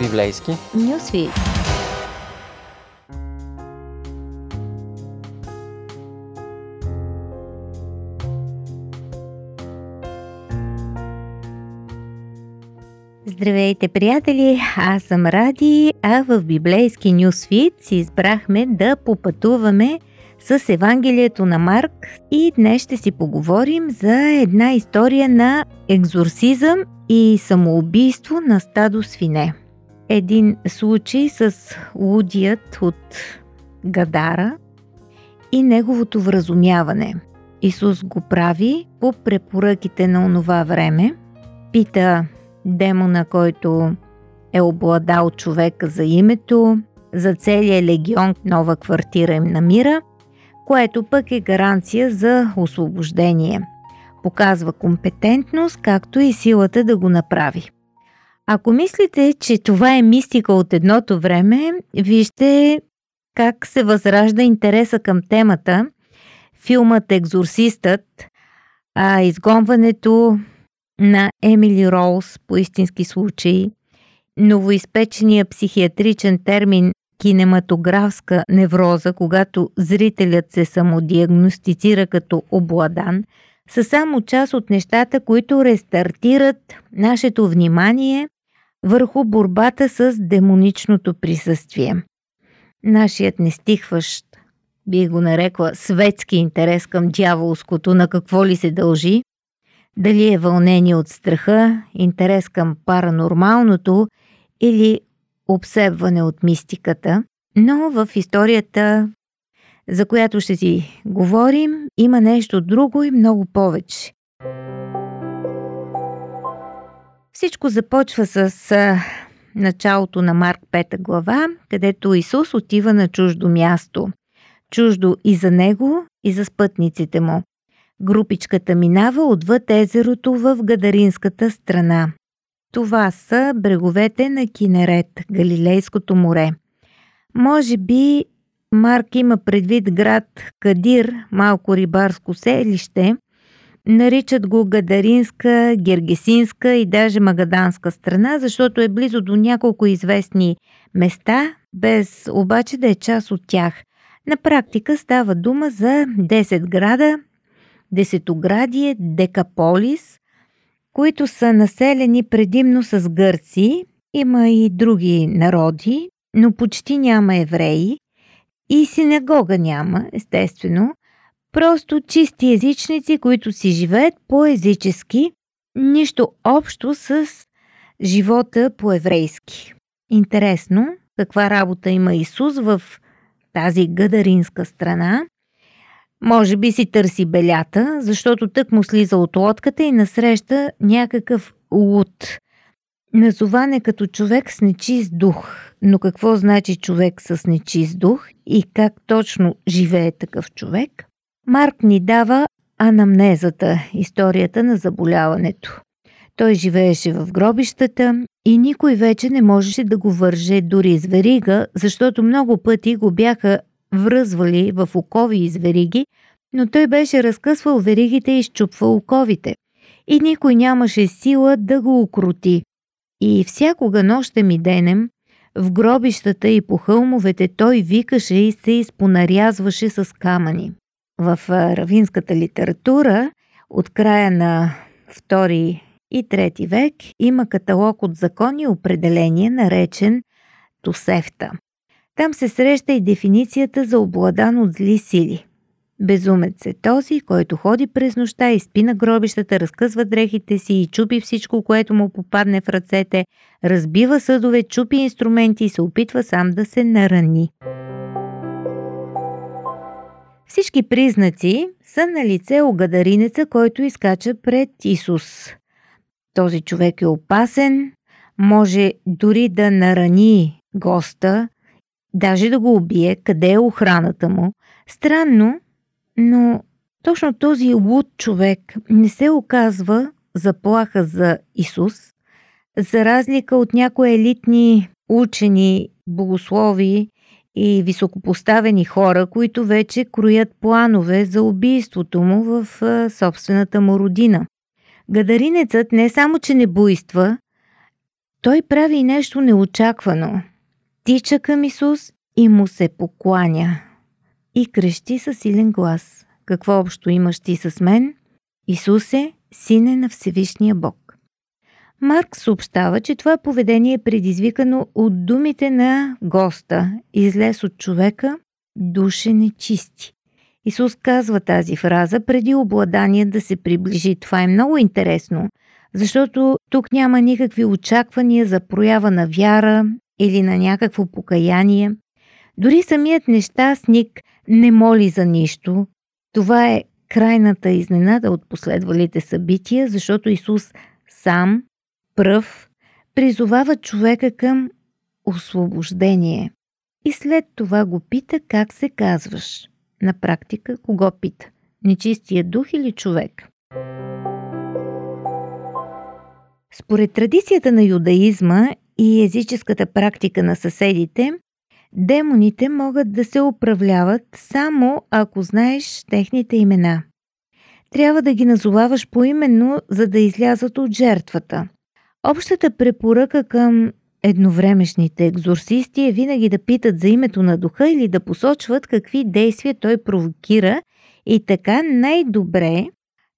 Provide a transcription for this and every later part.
Библейски Нюсвит. Здравейте, приятели! Аз съм Ради, а в библейски Нюсвит си избрахме да попътуваме с Евангелието на Марк и днес ще си поговорим за една история на екзорсизъм и самоубийство на стадо свине. Един случай с лудият от Гадара и неговото вразумяване. Исус го прави по препоръките на онова време. Пита демона, който е обладал човека за името, за целия легион нова квартира им намира, което пък е гаранция за освобождение. Показва компетентност, както и силата да го направи. Ако мислите, че това е мистика от едното време, вижте как се възражда интереса към темата. Филмът Екзорсистът, а изгонването на Емили Роуз по истински случаи, новоизпечения психиатричен термин кинематографска невроза, когато зрителят се самодиагностицира като обладан, са само част от нещата, които рестартират нашето внимание върху борбата с демоничното присъствие. Нашият нестихващ, би го нарекла, светски интерес към дяволското, на какво ли се дължи, дали е вълнение от страха, интерес към паранормалното или обсебване от мистиката, но в историята, за която ще си говорим, има нещо друго и много повече. Всичко започва с началото на Марк 5 глава, където Исус отива на чуждо място. Чуждо и за него, и за спътниците му. Групичката минава отвъд езерото в Гадаринската страна. Това са бреговете на Кинерет, Галилейското море. Може би Марк има предвид град Кадир, малко рибарско селище, наричат го Гадаринска, Гергесинска и даже Магаданска страна, защото е близо до няколко известни места, без обаче да е част от тях. На практика става дума за 10 града, Десетоградие, Декаполис, които са населени предимно с гърци, има и други народи, но почти няма евреи и синагога няма, естествено, просто чисти езичници, които си живеят по-езически, нищо общо с живота по-еврейски. Интересно, каква работа има Исус в тази гъдаринска страна – може би си търси белята, защото тък му слиза от лодката и насреща някакъв луд. Назован като човек с нечист дух. Но какво значи човек с нечист дух и как точно живее такъв човек? Марк ни дава анамнезата, историята на заболяването. Той живееше в гробищата и никой вече не можеше да го върже дори с верига, защото много пъти го бяха връзвали в окови и звериги, но той беше разкъсвал веригите и щупвал оковите. И никой нямаше сила да го укрути. И всякога нощем и денем, в гробищата и по хълмовете той викаше и се изпонарязваше с камъни. В равинската литература от края на 2 и 3 век има каталог от закони и определение, наречен Тосефта. Там се среща и дефиницията за обладан от зли сили. Безумец е този, който ходи през нощта и спи на гробищата, разкъсва дрехите си и чупи всичко, което му попадне в ръцете, разбива съдове, чупи инструменти и се опитва сам да се нарани. Всички признаци са на лице огадаринеца, който изкача пред Исус. Този човек е опасен, може дори да нарани госта, даже да го убие, къде е охраната му. Странно, но точно този луд човек не се оказва заплаха за Исус, за разлика от някои елитни учени, богослови и високопоставени хора, които вече кроят планове за убийството му в собствената му родина. Гадаринецът не само, че не буйства, той прави нещо неочаквано. Тича към Исус и му се покланя. И крещи със силен глас. Какво общо имаш ти с мен? Исусе, сине на Всевишния Бог. Марк съобщава, че това поведение е предизвикано от думите на госта, излез от човека, душе нечисти. Исус казва тази фраза преди обладание да се приближи. Това е много интересно, защото тук няма никакви очаквания за проява на вяра или на някакво покаяние. Дори самият нещастник не моли за нищо. Това е крайната изненада от последвалите събития, защото Исус сам, пръв, призовава човека към освобождение. И след това го пита как се казваш. На практика кого пита? Нечистия дух или човек? Според традицията на юдаизма и езическата практика на съседите, демоните могат да се управляват само ако знаеш техните имена. Трябва да ги назоваваш поименно, за да излязат от жертвата. Общата препоръка към едновремешните екзорсисти е винаги да питат за името на духа или да посочват какви действия той провокира и така най-добре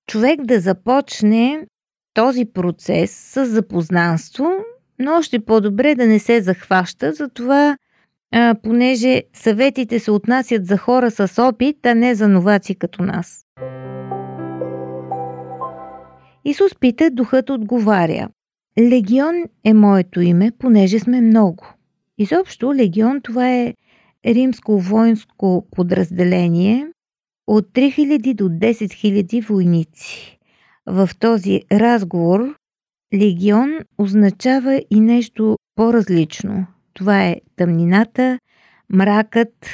човек да започне този процес с запознанство, но още по-добре да не се захваща, затова а, понеже съветите се отнасят за хора с опит, а не за новаци като нас. Исус пита, духът отговаря. Легион е моето име, понеже сме много. Изобщо легион това е римско воинско подразделение от 3000 до 10 000 войници. В този разговор легион означава и нещо по-различно. Това е тъмнината, мракът,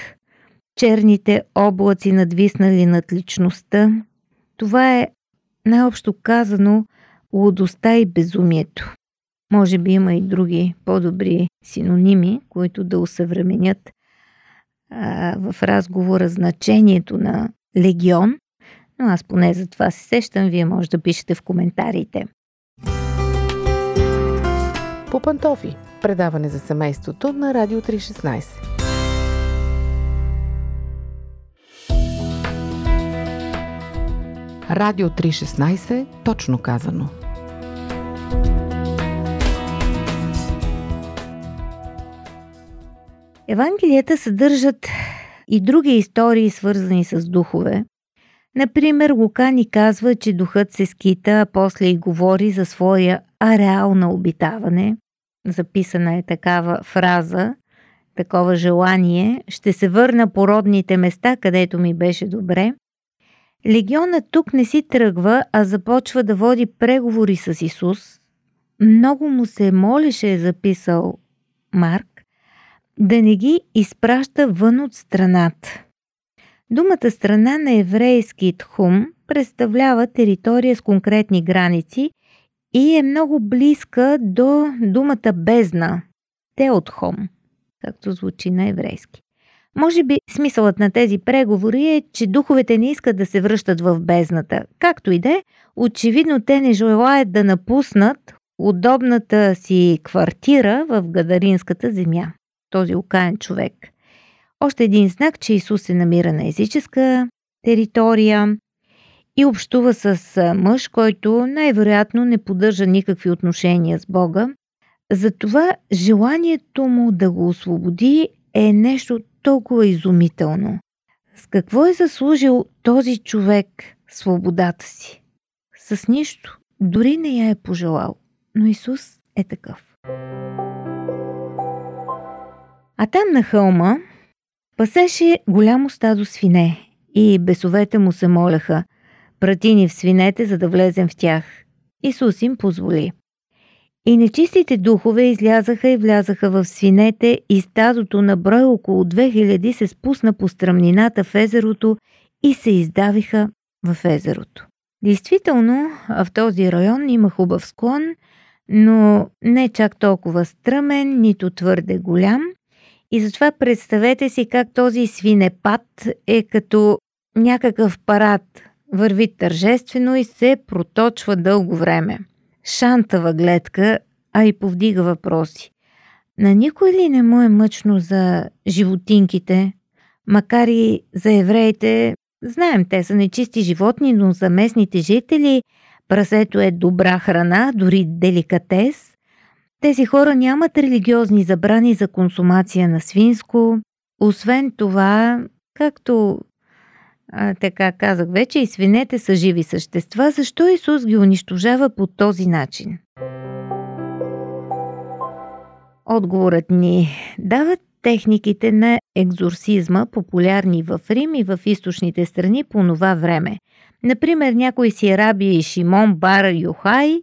черните облаци надвиснали над личността. Това е най-общо казано лудостта и безумието. Може би има и други по-добри синоними, които да усъвременят а, в разговора значението на легион, но аз поне за това се сещам, вие може да пишете в коментарите. По пантофи. Предаване за семейството на Радио 316. Радио 316, точно казано. Евангелията съдържат и други истории, свързани с духове. Например, Лука ни казва, че духът се скита, а после и говори за своя ареал на обитаване. Записана е такава фраза, такова желание. Ще се върна по родните места, където ми беше добре. Легионът тук не си тръгва, а започва да води преговори с Исус. Много му се молеше, е записал Марк, да не ги изпраща вън от страната. Думата страна на еврейски тхум представлява територия с конкретни граници и е много близка до думата бездна, теотхом, както звучи на еврейски. Може би смисълът на тези преговори е, че духовете не искат да се връщат в бездната. Както и да е, очевидно те не желаят да напуснат удобната си квартира в Гадаринската земя този окаен човек. Още един знак, че Исус се намира на езическа територия и общува с мъж, който най-вероятно не поддържа никакви отношения с Бога. Затова желанието му да го освободи е нещо толкова изумително. С какво е заслужил този човек свободата си? С нищо. Дори не я е пожелал. Но Исус е такъв. А там на хълма пасеше голямо стадо свине и бесовете му се моляха, прати ни в свинете, за да влезем в тях. Исус им позволи. И нечистите духове излязаха и влязаха в свинете и стадото на брой около 2000 се спусна по стръмнината в езерото и се издавиха в езерото. Действително, в този район има хубав склон, но не чак толкова стръмен, нито твърде голям – и затова представете си как този свинепад е като някакъв парад. Върви тържествено и се проточва дълго време. Шантава гледка а и повдига въпроси. На никой ли не му е мъчно за животинките? Макар и за евреите, знаем, те са нечисти животни, но за местните жители прасето е добра храна, дори деликатес. Тези хора нямат религиозни забрани за консумация на свинско. Освен това, както а, така казах вече, и свинете са живи същества, защо Исус ги унищожава по този начин? Отговорът ни дават техниките на екзорсизма, популярни в Рим и в източните страни по това време. Например, някой си раби Шимон Бар Юхай,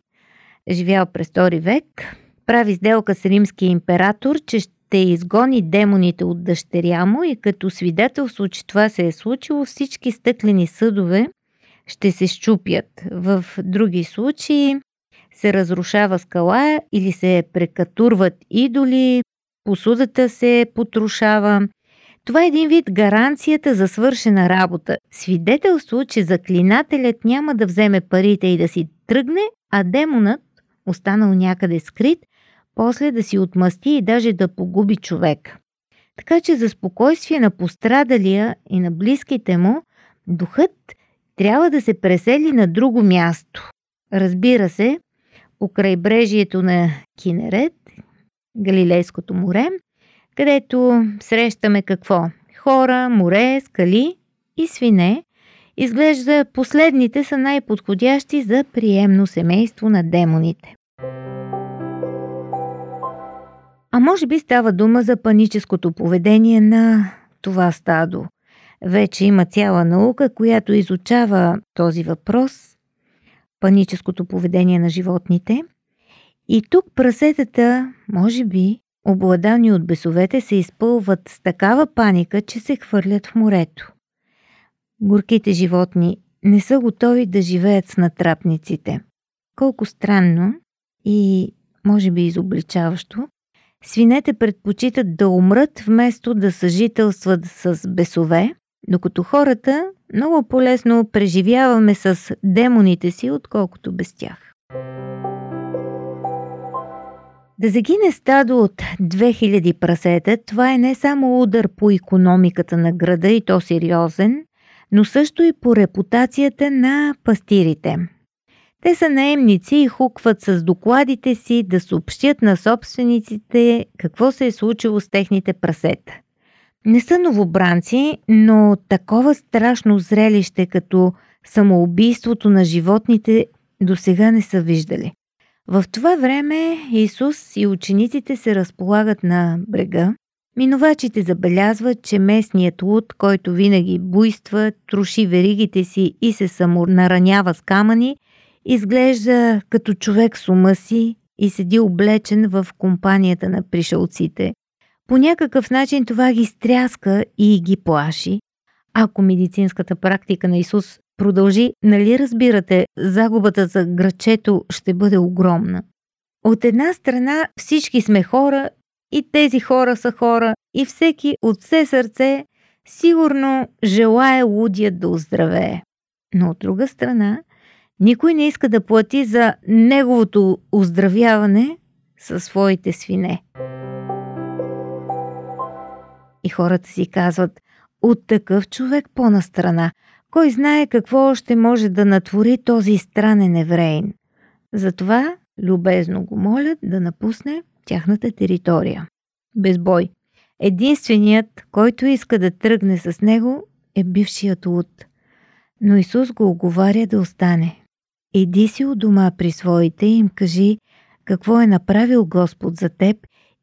живял през втори век, прави сделка с римския император, че ще изгони демоните от дъщеря му и като свидетелство, че това се е случило, всички стъклени съдове ще се щупят. В други случаи се разрушава скала или се прекатурват идоли, посудата се потрушава. Това е един вид гаранцията за свършена работа. Свидетелство, че заклинателят няма да вземе парите и да си тръгне, а демонът, останал някъде скрит, после да си отмъсти и даже да погуби човек. Така че за спокойствие на пострадалия и на близките му, духът трябва да се пресели на друго място. Разбира се, по крайбрежието на Кинерет, Галилейското море, където срещаме какво? Хора, море, скали и свине. Изглежда последните са най-подходящи за приемно семейство на демоните. А може би става дума за паническото поведение на това стадо. Вече има цяла наука, която изучава този въпрос паническото поведение на животните. И тук прасетата, може би, обладани от бесовете, се изпълват с такава паника, че се хвърлят в морето. Горките животни не са готови да живеят с натрапниците. Колко странно и може би изобличаващо, свинете предпочитат да умрат вместо да съжителстват с бесове, докато хората много по-лесно преживяваме с демоните си, отколкото без тях. Да загине стадо от 2000 прасета, това е не само удар по економиката на града и то сериозен, но също и по репутацията на пастирите. Те са наемници и хукват с докладите си да съобщят на собствениците какво се е случило с техните прасета. Не са новобранци, но такова страшно зрелище като самоубийството на животните до сега не са виждали. В това време Исус и учениците се разполагат на брега. Минувачите забелязват, че местният луд, който винаги буйства, троши веригите си и се самонаранява с камъни, изглежда като човек с ума си и седи облечен в компанията на пришелците. По някакъв начин това ги стряска и ги плаши. Ако медицинската практика на Исус продължи, нали разбирате, загубата за грачето ще бъде огромна. От една страна всички сме хора и тези хора са хора и всеки от все сърце сигурно желая лудият да оздравее. Но от друга страна, никой не иска да плати за неговото оздравяване със своите свине. И хората си казват, от такъв човек по-настрана, кой знае какво още може да натвори този странен евреин. Затова любезно го молят да напусне тяхната територия. Без бой. Единственият, който иска да тръгне с него, е бившият луд. Но Исус го оговаря да остане. Иди си у дома при своите и им кажи какво е направил Господ за теб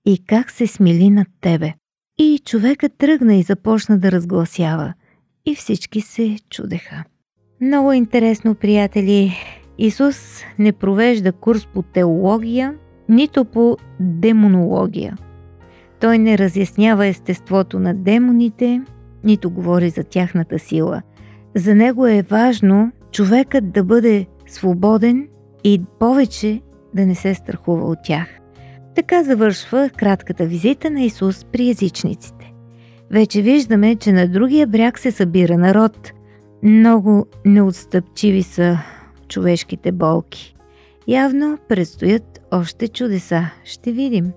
и как се смили над тебе. И човекът тръгна и започна да разгласява. И всички се чудеха. Много интересно, приятели. Исус не провежда курс по теология, нито по демонология. Той не разяснява естеството на демоните, нито говори за тяхната сила. За него е важно човекът да бъде свободен и повече да не се страхува от тях. Така завършва кратката визита на Исус при езичниците. Вече виждаме, че на другия бряг се събира народ. Много неотстъпчиви са човешките болки. Явно предстоят още чудеса. Ще видим.